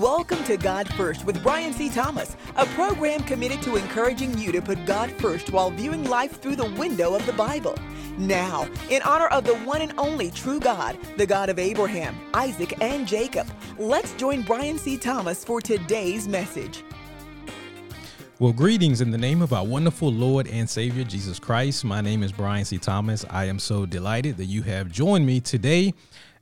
Welcome to God First with Brian C. Thomas, a program committed to encouraging you to put God first while viewing life through the window of the Bible. Now, in honor of the one and only true God, the God of Abraham, Isaac, and Jacob, let's join Brian C. Thomas for today's message. Well, greetings in the name of our wonderful Lord and Savior Jesus Christ. My name is Brian C. Thomas. I am so delighted that you have joined me today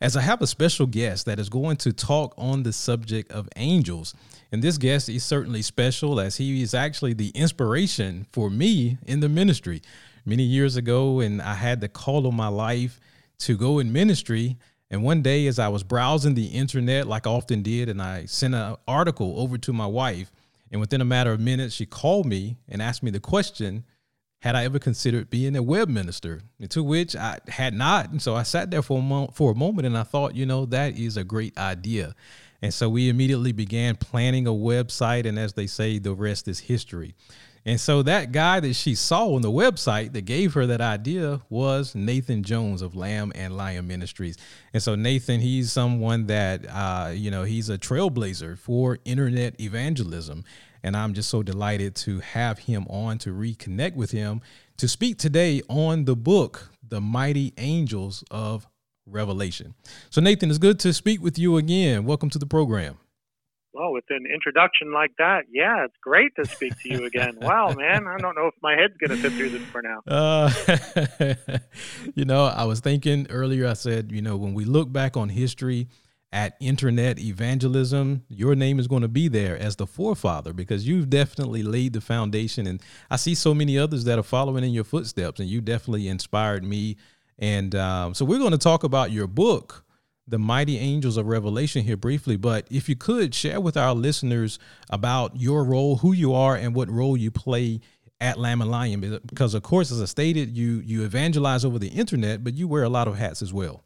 as I have a special guest that is going to talk on the subject of angels. And this guest is certainly special as he is actually the inspiration for me in the ministry. Many years ago, and I had the call on my life to go in ministry. And one day, as I was browsing the internet, like I often did, and I sent an article over to my wife, and within a matter of minutes, she called me and asked me the question had I ever considered being a web minister? To which I had not. And so I sat there for a, mo- for a moment and I thought, you know, that is a great idea. And so we immediately began planning a website. And as they say, the rest is history. And so that guy that she saw on the website that gave her that idea was Nathan Jones of Lamb and Lion Ministries. And so Nathan, he's someone that uh, you know, he's a trailblazer for internet evangelism. And I'm just so delighted to have him on to reconnect with him to speak today on the book, The Mighty Angels of Revelation. So, Nathan, it's good to speak with you again. Welcome to the program. Well, with an introduction like that, yeah, it's great to speak to you again. wow, man, I don't know if my head's going to fit through this for now. Uh, you know, I was thinking earlier, I said, you know, when we look back on history, at internet evangelism, your name is going to be there as the forefather because you've definitely laid the foundation. And I see so many others that are following in your footsteps, and you definitely inspired me. And um, so we're going to talk about your book, The Mighty Angels of Revelation, here briefly. But if you could share with our listeners about your role, who you are, and what role you play at Lamb and Lion, because of course, as I stated, you you evangelize over the internet, but you wear a lot of hats as well.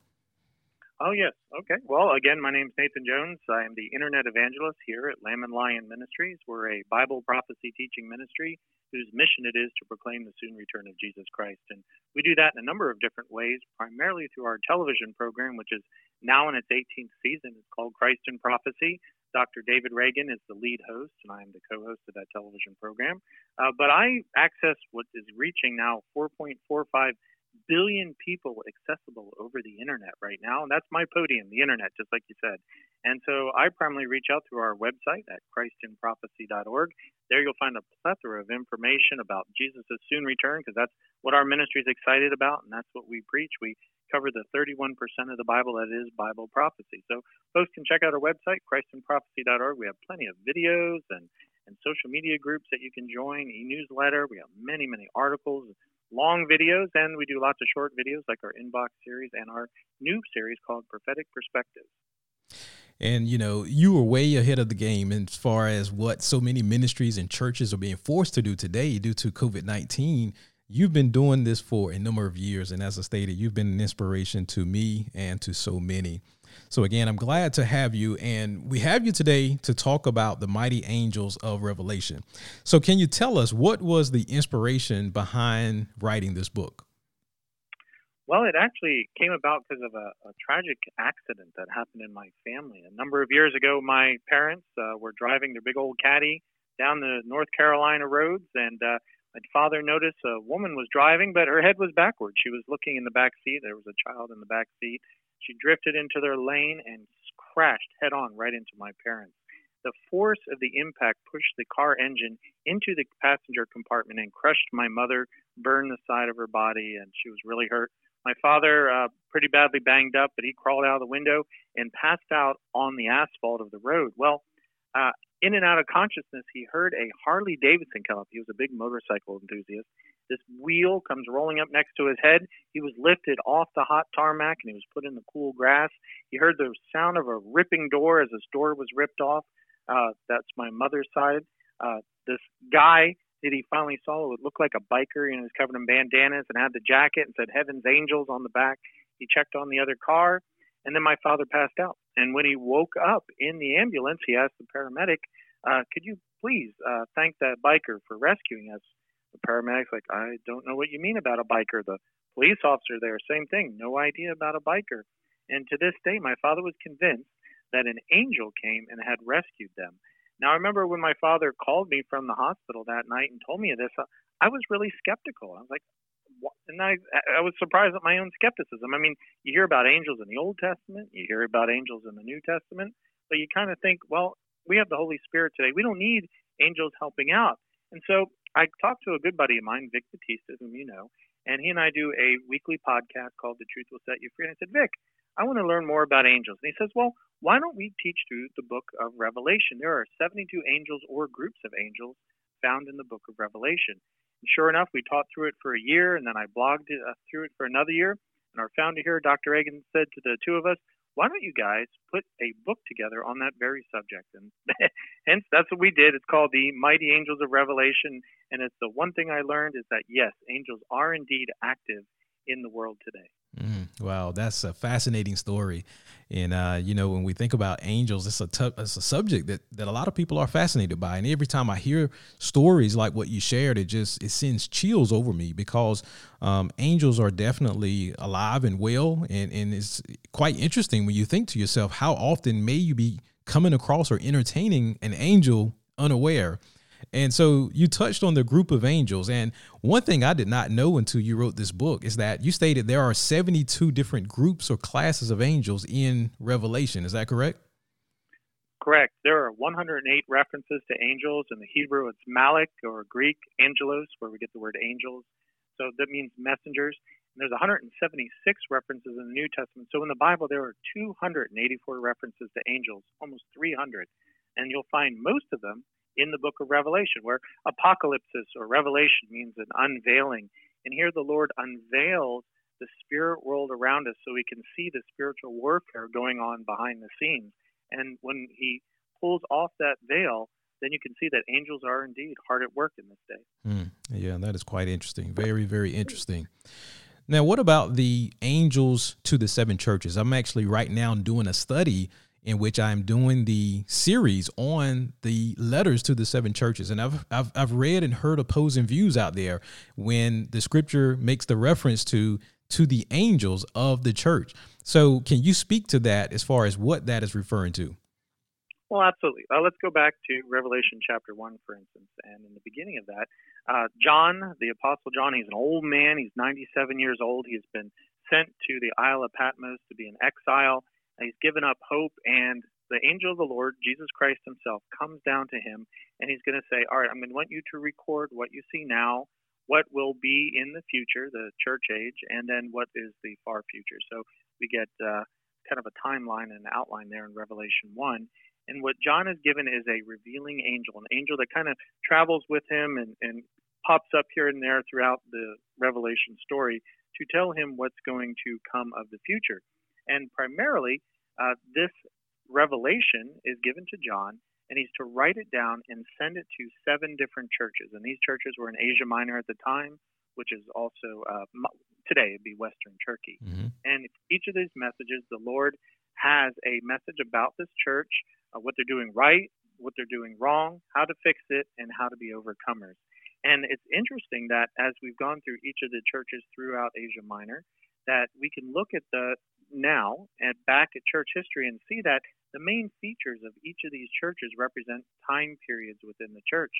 Oh, yes. Okay. Well, again, my name is Nathan Jones. I am the Internet Evangelist here at Lamb and Lion Ministries. We're a Bible prophecy teaching ministry whose mission it is to proclaim the soon return of Jesus Christ. And we do that in a number of different ways, primarily through our television program, which is now in its 18th season. It's called Christ in Prophecy. Dr. David Reagan is the lead host, and I am the co host of that television program. Uh, but I access what is reaching now 4.45 billion people accessible over the internet right now. And that's my podium, the internet, just like you said. And so I primarily reach out through our website at christinprophecy.org. There you'll find a plethora of information about Jesus' soon return, because that's what our ministry is excited about, and that's what we preach. We cover the 31% of the Bible that is Bible prophecy. So folks can check out our website, christinprophecy.org. We have plenty of videos and and social media groups that you can join, e-newsletter. We have many, many articles, long videos, and we do lots of short videos like our inbox series and our new series called Prophetic Perspectives. And you know, you were way ahead of the game as far as what so many ministries and churches are being forced to do today due to COVID 19. You've been doing this for a number of years. And as I stated, you've been an inspiration to me and to so many. So, again, I'm glad to have you. And we have you today to talk about the mighty angels of Revelation. So, can you tell us what was the inspiration behind writing this book? Well, it actually came about because of a, a, tragic accident that happened in my family. A number of years ago, my parents uh, were driving their big old caddy down the North Carolina roads, and uh, my father noticed a woman was driving, but her head was backward. She was looking in the back seat. There was a child in the back seat, she drifted into their lane and crashed head on right into my parents. The force of the impact pushed the car engine into the passenger compartment and crushed my mother, burned the side of her body, and she was really hurt. My father, uh, pretty badly banged up, but he crawled out of the window and passed out on the asphalt of the road. Well, uh, in and out of consciousness, he heard a Harley Davidson come up. He was a big motorcycle enthusiast. This wheel comes rolling up next to his head. He was lifted off the hot tarmac and he was put in the cool grass. He heard the sound of a ripping door as his door was ripped off. Uh, that's my mother's side. Uh, this guy that he finally saw it looked like a biker. Know, he was covered in bandanas and had the jacket and said "Heaven's Angels" on the back. He checked on the other car, and then my father passed out. And when he woke up in the ambulance, he asked the paramedic, uh, "Could you please uh, thank that biker for rescuing us?" The paramedic's like, I don't know what you mean about a biker. The police officer there, same thing, no idea about a biker. And to this day, my father was convinced that an angel came and had rescued them. Now, I remember when my father called me from the hospital that night and told me this, I was really skeptical. I was like, and I, I was surprised at my own skepticism. I mean, you hear about angels in the Old Testament, you hear about angels in the New Testament, but you kind of think, well, we have the Holy Spirit today. We don't need angels helping out. And so I talked to a good buddy of mine, Vic Batista, whom you know, and he and I do a weekly podcast called The Truth Will Set You Free. And I said, Vic, I want to learn more about angels. And he says, Well, why don't we teach through the book of Revelation? There are 72 angels or groups of angels found in the book of Revelation. And sure enough, we taught through it for a year, and then I blogged it, uh, through it for another year. And our founder here, Dr. Reagan, said to the two of us, why don't you guys put a book together on that very subject? And hence, that's what we did. It's called The Mighty Angels of Revelation. And it's the one thing I learned is that, yes, angels are indeed active in the world today. Mm, wow, that's a fascinating story, and uh, you know when we think about angels, it's a it's a subject that that a lot of people are fascinated by. And every time I hear stories like what you shared, it just it sends chills over me because um, angels are definitely alive and well, and and it's quite interesting when you think to yourself how often may you be coming across or entertaining an angel unaware. And so you touched on the group of angels. And one thing I did not know until you wrote this book is that you stated there are 72 different groups or classes of angels in Revelation. Is that correct? Correct. There are 108 references to angels. In the Hebrew, it's Malik or Greek, angelos, where we get the word angels. So that means messengers. And there's 176 references in the New Testament. So in the Bible, there are 284 references to angels, almost 300. And you'll find most of them in the book of Revelation, where apocalypsis or revelation means an unveiling. And here the Lord unveils the spirit world around us so we can see the spiritual warfare going on behind the scenes. And when he pulls off that veil, then you can see that angels are indeed hard at work in this day. Mm, yeah, that is quite interesting. Very, very interesting. Now, what about the angels to the seven churches? I'm actually right now doing a study in which I'm doing the series on the letters to the seven churches. And I've, I've, I've read and heard opposing views out there when the scripture makes the reference to to the angels of the church. So can you speak to that as far as what that is referring to? Well, absolutely. Uh, let's go back to Revelation chapter 1, for instance. And in the beginning of that, uh, John, the Apostle John, he's an old man. He's 97 years old. He's been sent to the Isle of Patmos to be an exile. He's given up hope, and the angel of the Lord, Jesus Christ himself, comes down to him, and he's going to say, All right, I'm going to want you to record what you see now, what will be in the future, the church age, and then what is the far future. So we get uh, kind of a timeline and an outline there in Revelation 1. And what John is given is a revealing angel, an angel that kind of travels with him and, and pops up here and there throughout the Revelation story to tell him what's going to come of the future. And primarily, uh, this revelation is given to John, and he's to write it down and send it to seven different churches. And these churches were in Asia Minor at the time, which is also uh, today it'd be Western Turkey. Mm-hmm. And each of these messages, the Lord has a message about this church, uh, what they're doing right, what they're doing wrong, how to fix it, and how to be overcomers. And it's interesting that as we've gone through each of the churches throughout Asia Minor, that we can look at the now and back at church history and see that the main features of each of these churches represent time periods within the church.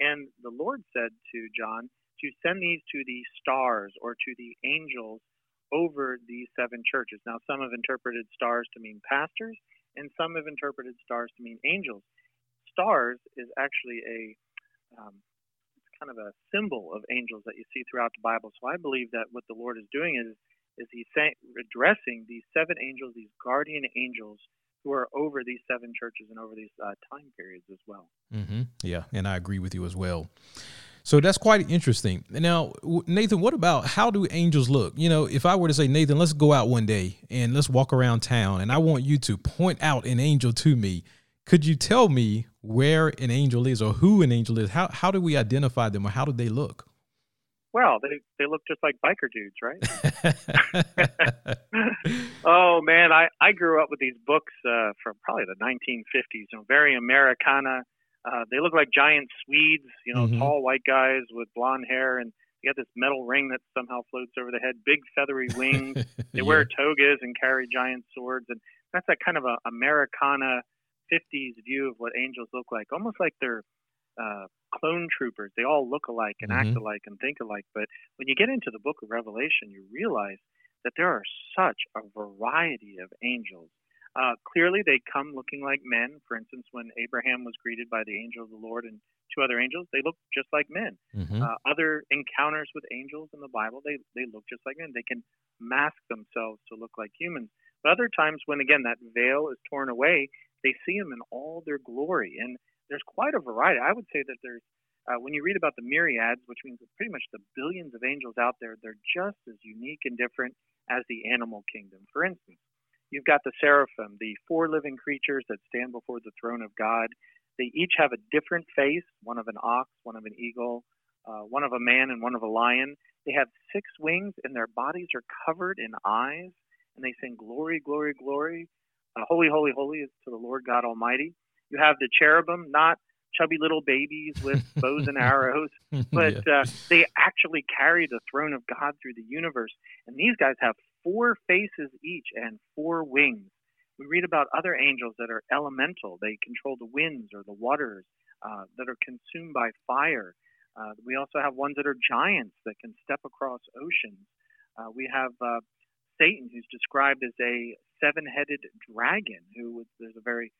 And the Lord said to John to send these to the stars or to the angels over these seven churches. Now, some have interpreted stars to mean pastors, and some have interpreted stars to mean angels. Stars is actually a um, kind of a symbol of angels that you see throughout the Bible. So I believe that what the Lord is doing is is he's saying, addressing these seven angels, these guardian angels who are over these seven churches and over these uh, time periods as well. Mm-hmm. Yeah, and I agree with you as well. So that's quite interesting. Now, Nathan, what about how do angels look? You know, if I were to say, Nathan, let's go out one day and let's walk around town, and I want you to point out an angel to me, could you tell me where an angel is or who an angel is? How, how do we identify them or how do they look? Well, they they look just like biker dudes, right? oh man, I I grew up with these books uh, from probably the 1950s. You know, very Americana. Uh, they look like giant Swedes, you know, mm-hmm. tall white guys with blonde hair, and they got this metal ring that somehow floats over the head, big feathery wings. They yeah. wear togas and carry giant swords, and that's that kind of a Americana 50s view of what angels look like, almost like they're uh, clone troopers. They all look alike and Mhm. act alike and think alike. But when you get into the book of Revelation, you realize that there are such a variety of angels. Uh, clearly, they come looking like men. For instance, when Abraham was greeted by the angel of the Lord and two other angels, they look just like men. Mhm. Uh, other encounters with angels in the Bible, they, they look just like men. They can mask themselves to look like humans. But other times, when again that veil is torn away, they see them in all their glory. And there's quite a variety. I would say that there's, uh, when you read about the myriads, which means pretty much the billions of angels out there, they're just as unique and different as the animal kingdom. For instance, you've got the seraphim, the four living creatures that stand before the throne of God. They each have a different face one of an ox, one of an eagle, uh, one of a man, and one of a lion. They have six wings, and their bodies are covered in eyes, and they sing, Glory, glory, glory. Uh, holy, holy, holy is to the Lord God Almighty. You have the cherubim, not chubby little babies with bows and arrows, but Yeah. uh, they actually carry the throne of God through the universe. And these guys have four faces each and four wings. We read about other angels that are elemental. They control the winds or the waters uh, that are consumed by fire. Uh, we also have ones that are giants that can step across oceans. Uh, we have uh, Satan, who's described as a seven headed dragon, who was, there's a very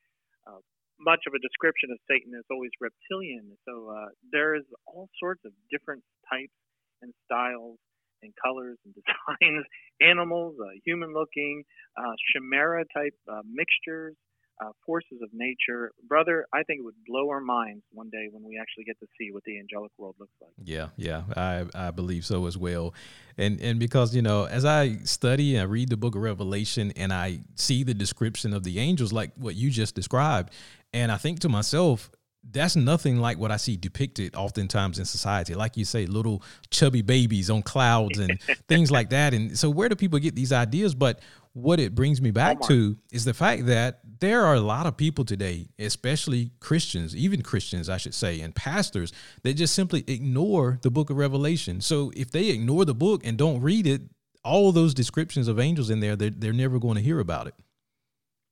uh, much of a description of Satan is always reptilian. So uh, there is all sorts of different types and styles and colors and designs, animals, uh, human looking, uh, chimera type uh, mixtures, uh, forces of nature. Brother, I think it would blow our minds one day when we actually get to see what the angelic world looks like. Yeah, yeah, I I believe so as well, and and because you know as I study and I read the Book of Revelation and I see the description of the angels like what you just described, and I think to myself. That's nothing like what I see depicted oftentimes in society. Like you say, little chubby babies on clouds and things like that. And so, where do people get these ideas? But what it brings me back Walmart. to is the fact that there are a lot of people today, especially Christians, even Christians, I should say, and pastors that just simply ignore the book of Revelation. So if they ignore the book and don't read it, all those descriptions of angels in there, they're, they're never going to hear about it.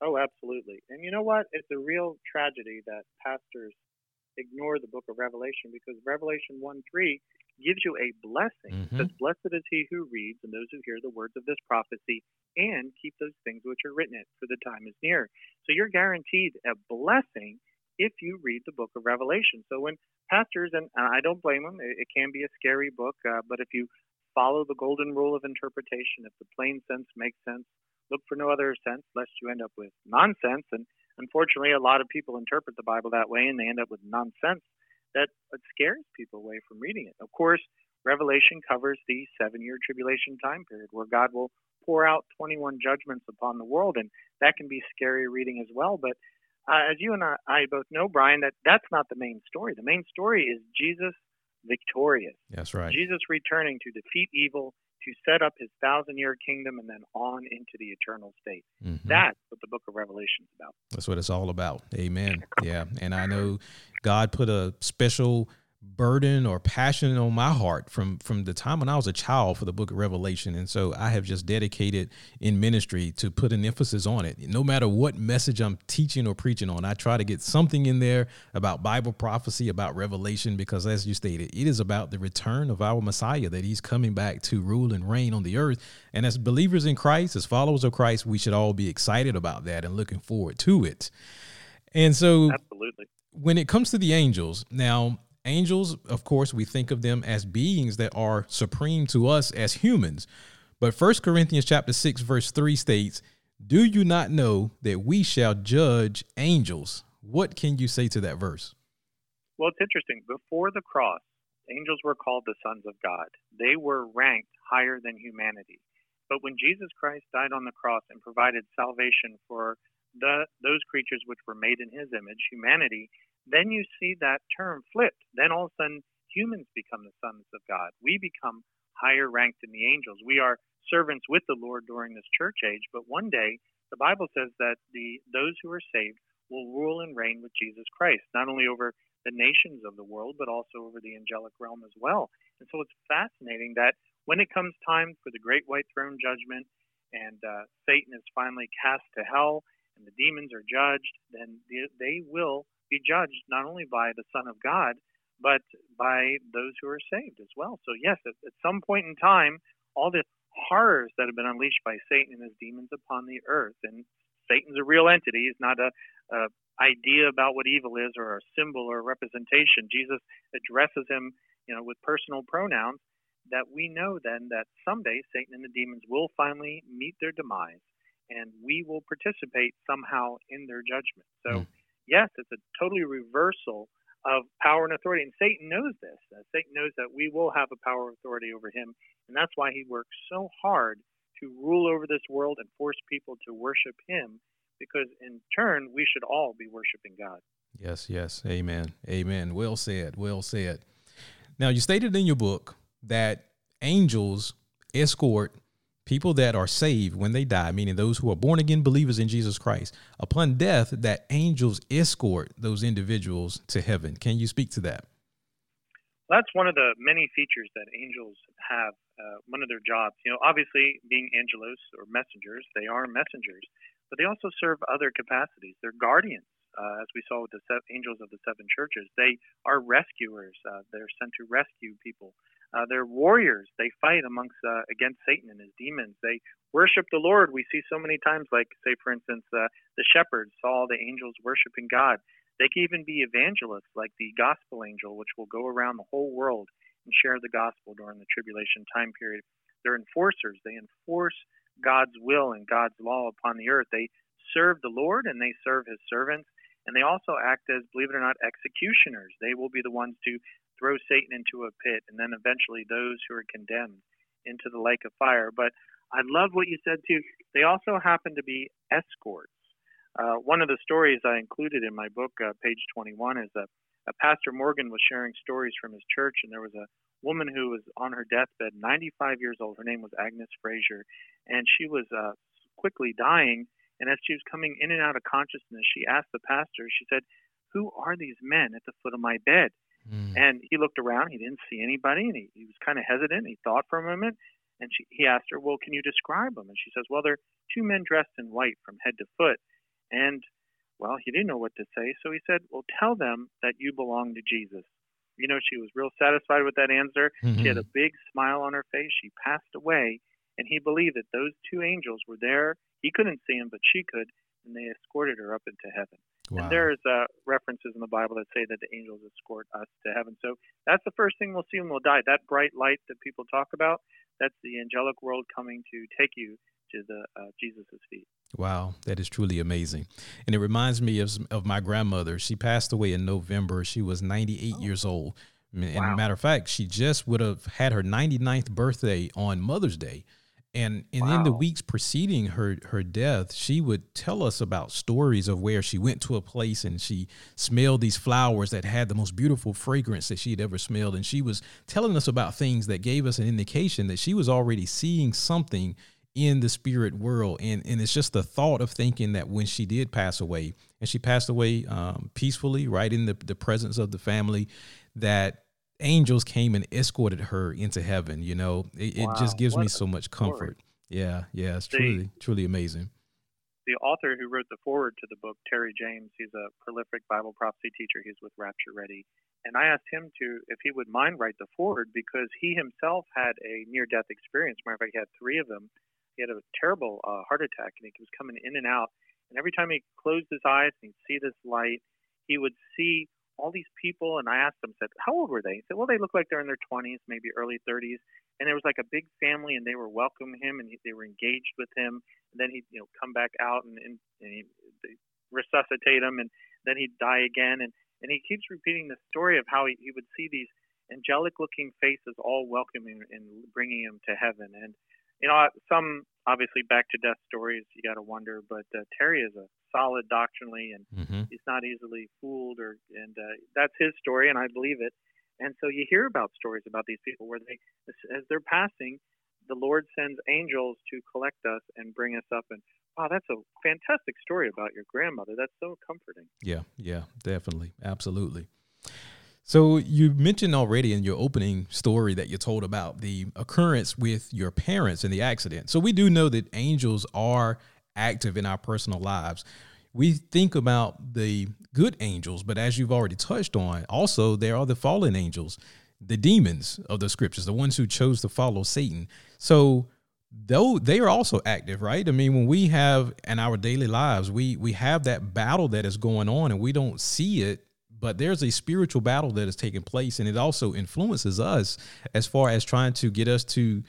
Oh, absolutely. And you know what? It's a real tragedy that pastors ignore the book of Revelation because Revelation 1 3 gives you a blessing. It Mhm. says, Blessed is he who reads and those who hear the words of this prophecy and keep those things which are written in it, for the time is near. So you're guaranteed a blessing if you read the book of Revelation. So when pastors, and I don't blame them, it, it can be a scary book, uh, but if you follow the golden rule of interpretation, if the plain sense makes sense, look for no other sense lest you end up with nonsense. And unfortunately, a lot of people interpret the Bible that way and they end up with nonsense that scares people away from reading it. Of course, Revelation covers the seven year tribulation time period where God will pour out 21 judgments upon the world. And that can be scary reading as well. But uh, as you and I, I both know, Brian, that that's not the main story. The main story is Jesus victorious. That's right. Jesus returning to defeat evil, to set up his thousand year kingdom, and then on into the eternal state. Mhm. That's what the book of Revelation is about. That's what it's all about. Amen. Yeah. And I know God put a special burden or passion on my heart from from the time when I was a child for the book of Revelation. And so I have just dedicated in ministry to put an emphasis on it. No matter what message I'm teaching or preaching on, I try to get something in there about Bible prophecy, about revelation, because as you stated, it is about the return of our Messiah, that he's coming back to rule and reign on the earth. And as believers in Christ, as followers of Christ, we should all be excited about that and looking forward to it. And so Absolutely. when it comes to the angels, now angels, of course, we think of them as beings that are supreme to us as humans. But First Corinthians chapter 6 verse 3 states, "Do you not know that we shall judge angels?" What can you say to that verse? Well, it's interesting. Before the cross, angels were called the sons of God. They were ranked higher than humanity. But when Jesus Christ died on the cross and provided salvation for the those creatures which were made in his image, humanity, then you see that term flipped. Then all of a sudden humans become the sons of God. We become higher ranked than the angels. We are servants with the Lord during this church age, but one day the Bible says that the those who are saved will rule and reign with Jesus Christ, not only over the nations of the world, but also over the angelic realm as well. And so it's fascinating that when it comes time for the great white throne judgment and uh, Satan is finally cast to hell and the demons are judged, then they will be judged not only by the Son of God, but by those who are saved as well. So, yes, at, at some point in time, all the horrors that have been unleashed by Satan and his demons upon the earth, and Satan's a real entity, he's not a, a idea about what evil is or a symbol or a representation. Jesus addresses him, you know, with personal pronouns. That we know then that someday Satan and the demons will finally meet their demise, and we will participate somehow in their judgment. So, mm. Yes, it's a totally reversal of power and authority. And Satan knows this. Uh, Satan knows that we will have a power of authority over him. And that's why he works so hard to rule over this world and force people to worship him, because in turn, we should all be worshiping God. Yes, yes. Amen. Amen. Well said. Well said. Now, you stated in your book that angels escort people that are saved when they die, meaning those who are born again believers in Jesus Christ, upon death, that angels escort those individuals to heaven. Can you speak to that? That's one of the many features that angels have. Uh, one of their jobs, you know, obviously being angelos or messengers, they are messengers, but they also serve other capacities. They're guardians, uh, as we saw with the angels of the seven churches. They are rescuers. Uh, they're sent to rescue people. Uh, they're warriors. They fight amongst uh, against Satan and his demons. They worship the Lord. We see so many times, like say for instance, uh, the shepherds saw the angels worshiping God. They can even be evangelists, like the gospel angel, which will go around the whole world and share the gospel during the tribulation time period. They're enforcers. They enforce God's will and God's law upon the earth. They serve the Lord and they serve His servants. And they also act as, believe it or not, executioners. They will be the ones to throw Satan into a pit, and then eventually those who are condemned into the lake of fire. But I love what you said too. They also happen to be escorts. Uh, one of the stories I included in my book, uh, page 21, is a, a Pastor Morgan was sharing stories from his church, and there was a woman who was on her deathbed, 95 years old. Her name was Agnes Frazier, and she was uh, quickly dying. And as she was coming in and out of consciousness, she asked the pastor, she said, Who are these men at the foot of my bed? Mm. And he looked around. He didn't see anybody, and he, he was kind of hesitant. He thought for a moment, and she, he asked her, "Well, can you describe them?" And she says, "Well, they're two men dressed in white from head to foot." And well, he didn't know what to say, so he said, "Well, tell them that you belong to Jesus." You know, she was real satisfied with that answer. Mm-hmm. She had a big smile on her face. She passed away, and he believed that those two angels were there. He couldn't see them, but she could, and they escorted her up into heaven. Wow. And there's uh, references in the Bible that say that the angels escort us to heaven. So that's the first thing we'll see when we'll die. That bright light that people talk about, that's the angelic world coming to take you to the uh, Jesus' feet. Wow, that is truly amazing. And it reminds me of, of my grandmother. She passed away in November. She was 98 oh. years old. And wow. matter of fact, she just would have had her 99th birthday on Mother's Day. And and wow. in the weeks preceding her her death, she would tell us about stories of where she went to a place and she smelled these flowers that had the most beautiful fragrance that she had ever smelled. And she was telling us about things that gave us an indication that she was already seeing something in the spirit world. And and it's just the thought of thinking that when she did pass away, and she passed away um, peacefully, right in the, the presence of the family, that angels came and escorted her into heaven. You know, it, wow. it just gives me so much comfort. Yeah, yeah, it's the, truly, truly amazing. The author who wrote the foreword to the book, Terry James, he's a prolific Bible prophecy teacher. He's with Rapture Ready. And I asked him to, if he would mind write the foreword because he himself had a near death experience. Matter of fact, he had three of them. He had a terrible uh, heart attack and he was coming in and out. And every time he closed his eyes and he'd see this light, he would see all these people, and I asked them, said, how old were they? He said, well, they look like they're in their 20s, maybe early 30s. And there was like a big family, and they were welcoming him, and he, they were engaged with him. And then he'd, you know, come back out and, and, and he, resuscitate him, and then he'd die again. And and he keeps repeating the story of how he, he would see these angelic-looking faces all welcoming and bringing him to heaven. And you know, some obviously back to death stories you got to wonder, but uh, Terry is a solid doctrinally, and mm-hmm. he's not easily fooled, or and uh, that's his story, and I believe it. And so you hear about stories about these people where they, as they're passing, the Lord sends angels to collect us and bring us up. And wow, that's a fantastic story about your grandmother. That's so comforting. Yeah, yeah, definitely, absolutely. So you mentioned already in your opening story that you told about the occurrence with your parents and the accident. So we do know that angels are active in our personal lives. We think about the good angels, but as you've already touched on, also there are the fallen angels, the demons of the scriptures, the ones who chose to follow Satan. So though they are also active, right? I mean, when we have in our daily lives, we we have that battle that is going on and we don't see it but there's a spiritual battle that is taking place and it also influences us as far as trying to get us to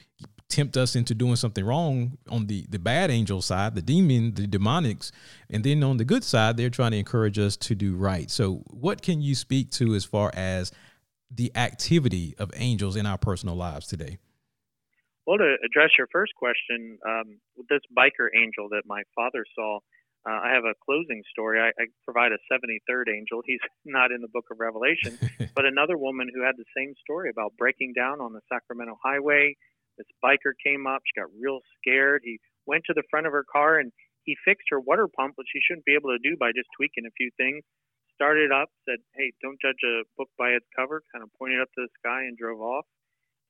tempt us into doing something wrong on the the bad angel side the demon the demonics and then on the good side they're trying to encourage us to do right. So what can you speak to as far as the activity of angels in our personal lives today? Well to address your first question um, this biker angel that my father saw uh, I have a closing story. I, I provide a 73rd angel. He's not in the book of Revelation, but another woman who had the same story about breaking down on the Sacramento highway. This biker came up. She got real scared. He went to the front of her car and he fixed her water pump, which she shouldn't be able to do by just tweaking a few things. Started up, said, Hey, don't judge a book by its cover, kind of pointed up to the sky and drove off.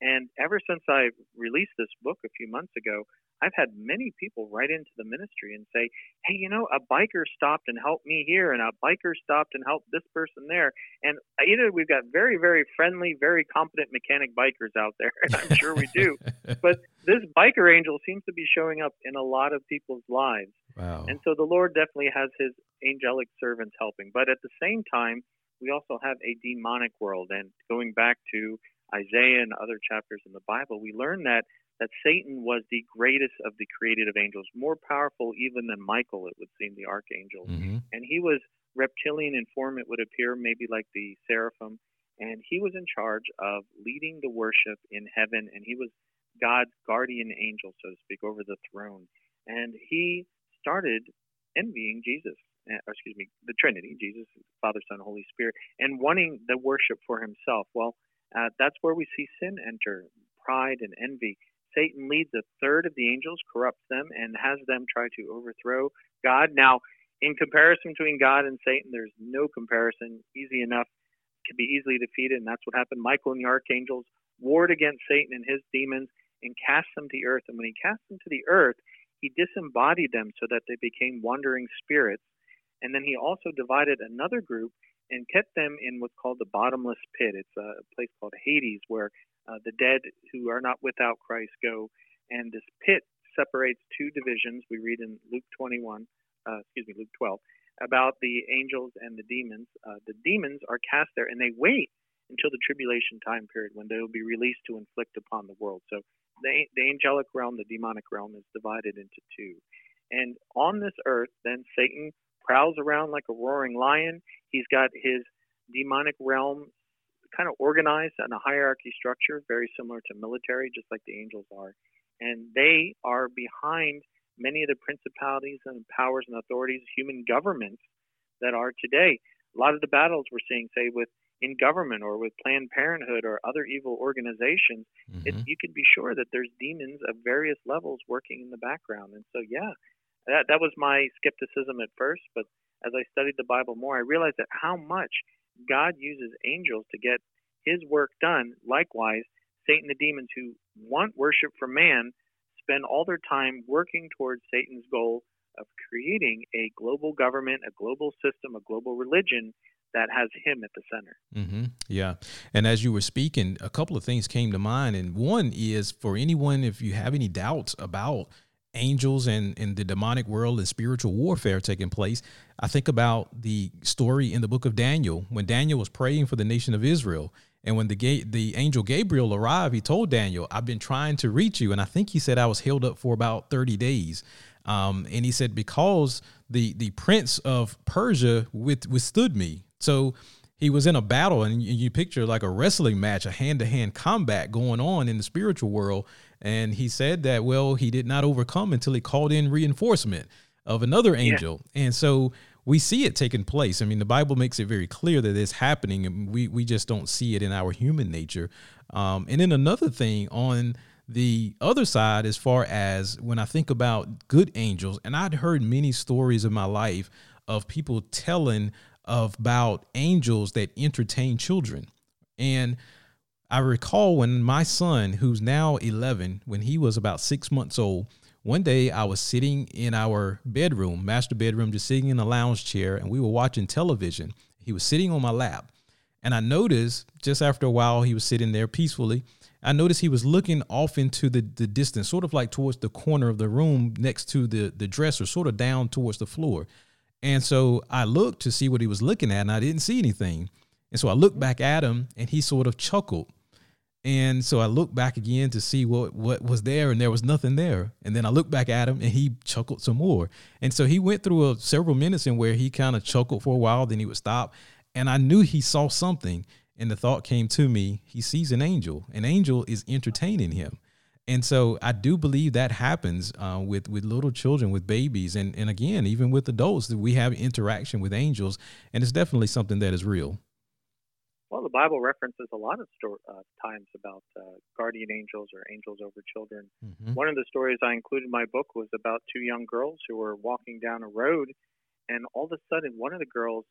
And ever since I released this book a few months ago, I've had many people write into the ministry and say, "Hey, you know, a biker stopped and helped me here, and a biker stopped and helped this person there." And either we've got very, very friendly, very competent mechanic bikers out there, and I'm sure we do. but this biker angel seems to be showing up in a lot of people's lives. Wow. And so the Lord definitely has His angelic servants helping. But at the same time, we also have a demonic world. And going back to Isaiah and other chapters in the Bible, we learn that that Satan was the greatest of the created of angels, more powerful even than Michael, it would seem, the archangel. Mm-hmm. And he was reptilian in form, it would appear, maybe like the seraphim. And he was in charge of leading the worship in heaven, and he was God's guardian angel, so to speak, over the throne. And he started envying Jesus, eh, or excuse me, the Trinity, Jesus, Father, Son, Holy Spirit, and wanting the worship for himself. Well, uh, that's where we see sin enter pride and envy. Satan leads a third of the angels, corrupts them, and has them try to overthrow God. Now, in comparison between God and Satan, there's no comparison. Easy enough, can be easily defeated, and that's what happened. Michael and the archangels warred against Satan and his demons and cast them to earth. And when he cast them to the earth, he disembodied them so that they became wandering spirits. And then he also divided another group and kept them in what's called the bottomless pit. It's a place called Hades, where uh, the dead who are not without Christ go. And this pit separates two divisions. We read in Luke 21, uh, excuse me, Luke 12, about the angels and the demons. Uh, the demons are cast there and they wait until the tribulation time period when they will be released to inflict upon the world. So the, the angelic realm, the demonic realm, is divided into two. And on this earth, then Satan prowls around like a roaring lion. He's got his demonic realm kind of organized on a hierarchy structure, very similar to military, just like the angels are. And they are behind many of the principalities and powers and authorities, human governments that are today. A lot of the battles we're seeing, say, with in government or with Planned Parenthood or other evil organizations, mm-hmm. it, you can be sure that there's demons of various levels working in the background. And so, yeah, that that was my skepticism at first, but as I studied the Bible more, I realized that how much God uses angels to get his work done. Likewise, Satan the demons who want worship from man spend all their time working towards Satan's goal of creating a global government, a global system, a global religion that has him at the center. Mm-hmm. Yeah. And as you were speaking, a couple of things came to mind. And one is for anyone, if you have any doubts about angels and in the demonic world and spiritual warfare taking place. I think about the story in the book of Daniel when Daniel was praying for the nation of Israel. And when the ga- the angel Gabriel arrived, he told Daniel, "I've been trying to reach you," and I think he said I was held up for about thirty days. Um, and he said because the the prince of Persia with, withstood me. So he was in a battle, and you, you picture like a wrestling match, a hand to hand combat going on in the spiritual world. And he said that, well, he did not overcome until he called in reinforcement of another angel. Yeah. And so we see it taking place. I mean, the Bible makes it very clear that it's happening, and we, we just don't see it in our human nature. Um, and then another thing on the other side, as far as when I think about good angels, and I'd heard many stories in my life of people telling of about angels that entertain children. And I recall when my son, who's now 11, when he was about six months old, one day I was sitting in our bedroom, master bedroom, just sitting in a lounge chair, and we were watching television. He was sitting on my lap. And I noticed just after a while, he was sitting there peacefully. I noticed he was looking off into the, the distance, sort of like towards the corner of the room next to the, the dresser, sort of down towards the floor. And so I looked to see what he was looking at, and I didn't see anything. And so I looked back at him, and he sort of chuckled. And so I looked back again to see what what was there, and there was nothing there. And then I looked back at him, and he chuckled some more. And so he went through a, several minutes in where he kind of chuckled for a while, then he would stop, and I knew he saw something. And the thought came to me: he sees an angel. An angel is entertaining him. And so I do believe that happens uh, with with little children, with babies, and and again, even with adults, that we have interaction with angels, and it's definitely something that is real. Bible references a lot of sto- uh, times about uh, guardian angels or angels over children. Mm-hmm. One of the stories I included in my book was about two young girls who were walking down a road, and all of a sudden, one of the girls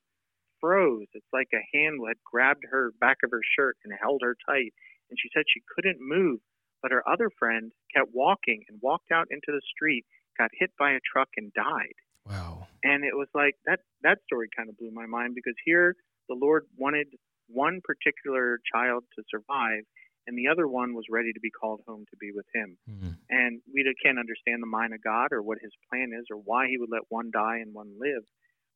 froze. It's like a hand had grabbed her back of her shirt and held her tight, and she said she couldn't move. But her other friend kept walking and walked out into the street, got hit by a truck, and died. Wow. And it was like that. That story kind of blew my mind because here the Lord wanted one particular child to survive, and the other one was ready to be called home to be with him. Mm-hmm. And we can't understand the mind of God or what his plan is or why he would let one die and one live.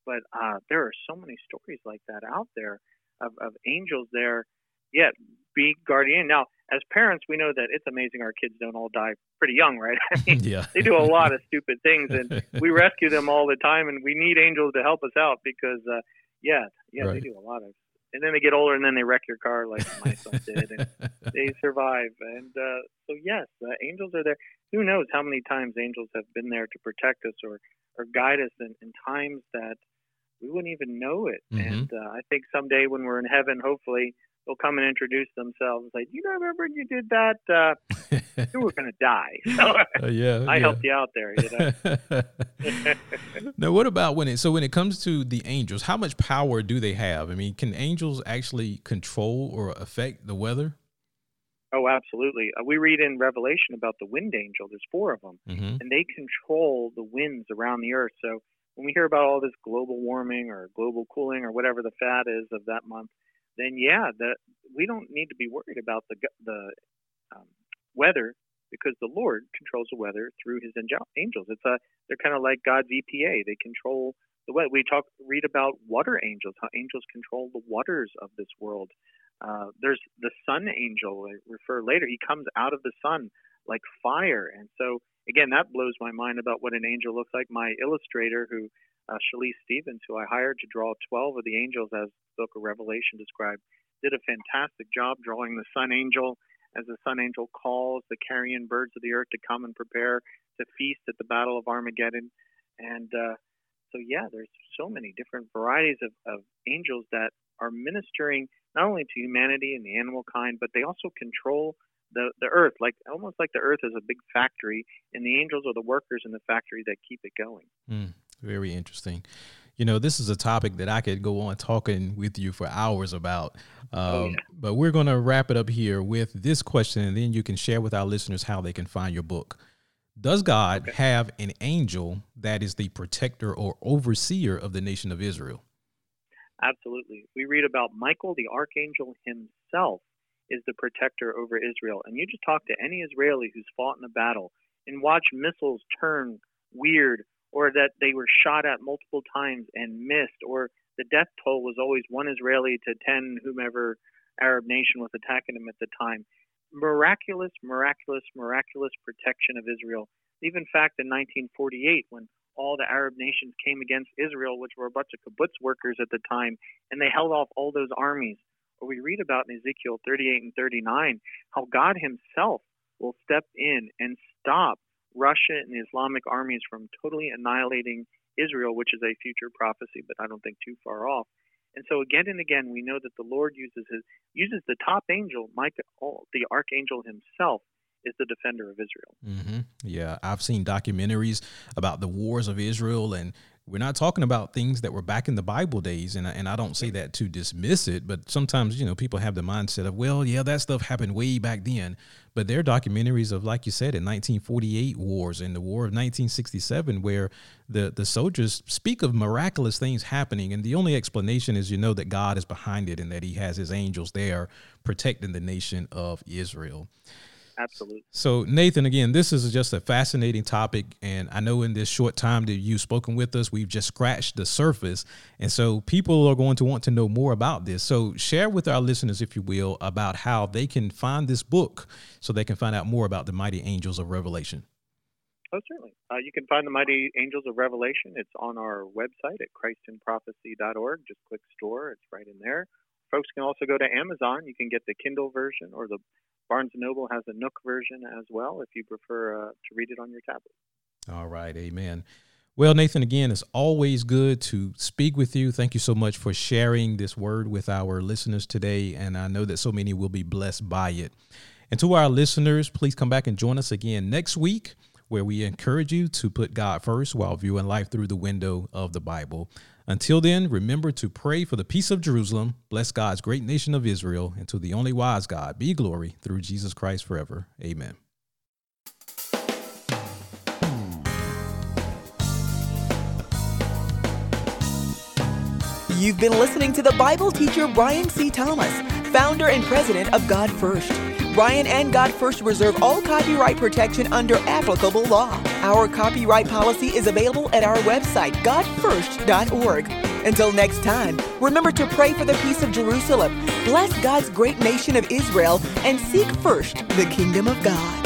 But uh, there are so many stories like that out there of, of angels there, yet be guardian. Now, as parents, we know that it's amazing our kids don't all die pretty young, right? I mean, yeah. they do a lot of stupid things, and we rescue them all the time, and we need angels to help us out because, uh, yeah, yeah, right. they do a lot of and then they get older and then they wreck your car like my son did and they survive. And uh, so yes the angels are there. Who knows how many times angels have been there to protect us or or guide us in, in times that we wouldn't even know it. Mm-hmm. and uh, i think someday when we're in heaven hopefully they'll come and introduce themselves like you remember when you did that uh, you were going to die. So uh, yeah i yeah. helped you out there you know. Now what about when it so when it comes to the angels how much power do they have? I mean can angels actually control or affect the weather? Oh absolutely. Uh, we read in revelation about the wind angel. There's four of them mm-hmm. and they control the winds around the earth. So when we hear about all this global warming or global cooling or whatever the fad is of that month then yeah, that we don't need to be worried about the the um, weather because the Lord controls the weather through His angels. It's a they're kind of like God's EPA. They control the weather. We talk read about water angels, how angels control the waters of this world. Uh, there's the sun angel. I refer later. He comes out of the sun like fire, and so again, that blows my mind about what an angel looks like. My illustrator, who uh, Stevens, who I hired to draw 12 of the angels as the book of Revelation described, did a fantastic job drawing the sun angel as the sun angel calls the carrion birds of the earth to come and prepare to feast at the battle of Armageddon. And uh, so, yeah, there's so many different varieties of, of angels that are ministering not only to humanity and the animal kind, but they also control the, the earth, like almost like the earth is a big factory, and the angels are the workers in the factory that keep it going. Mm. Very interesting. You know, this is a topic that I could go on talking with you for hours about. Um, oh, yeah. But we're going to wrap it up here with this question, and then you can share with our listeners how they can find your book. Does God okay. have an angel that is the protector or overseer of the nation of Israel? Absolutely. We read about Michael, the archangel himself, is the protector over Israel. And you just talk to any Israeli who's fought in a battle and watch missiles turn weird or that they were shot at multiple times and missed, or the death toll was always one Israeli to 10 whomever Arab nation was attacking them at the time. Miraculous, miraculous, miraculous protection of Israel. Even fact in 1948, when all the Arab nations came against Israel, which were a bunch of kibbutz workers at the time, and they held off all those armies. Or we read about in Ezekiel 38 and 39 how God Himself will step in and stop Russia and the Islamic armies from totally annihilating Israel, which is a future prophecy, but I don't think too far off. And so again and again, we know that the Lord uses his uses the top angel, Michael, the archangel himself, is the defender of Israel. Mm-hmm. Yeah, I've seen documentaries about the wars of Israel, and we're not talking about things that were back in the Bible days, and I, and I don't say that to dismiss it, but sometimes you know people have the mindset of, well, yeah, that stuff happened way back then, but there are documentaries of, like you said, in 1948 wars and the War of 1967, where the the soldiers speak of miraculous things happening, and the only explanation is you know that God is behind it and that He has His angels there protecting the nation of Israel. Absolutely. So, Nathan, again, this is just a fascinating topic. And I know in this short time that you've spoken with us, we've just scratched the surface. And so, people are going to want to know more about this. So, share with our listeners, if you will, about how they can find this book so they can find out more about the mighty angels of Revelation. Oh, certainly. Uh, you can find the Mighty Angels of Revelation. It's on our website at christinprophecy.org. Just click store, it's right in there. Folks can also go to Amazon. You can get the Kindle version or the Barnes & Noble has a Nook version as well if you prefer uh, to read it on your tablet. All right, amen. Well, Nathan, again, it's always good to speak with you. Thank you so much for sharing this word with our listeners today. And I know that so many will be blessed by it. And to our listeners, please come back and join us again next week, where we encourage you to put God first while viewing life through the window of the Bible. Until then, remember to pray for the peace of Jerusalem, bless God's great nation of Israel, and to the only wise God be glory through Jesus Christ forever. Amen. You've been listening to the Bible teacher Brian C. Thomas, founder and president of God First. Brian and God First reserve all copyright protection under applicable law. Our copyright policy is available at our website, godfirst.org. Until next time, remember to pray for the peace of Jerusalem, bless God's great nation of Israel, and seek first the kingdom of God.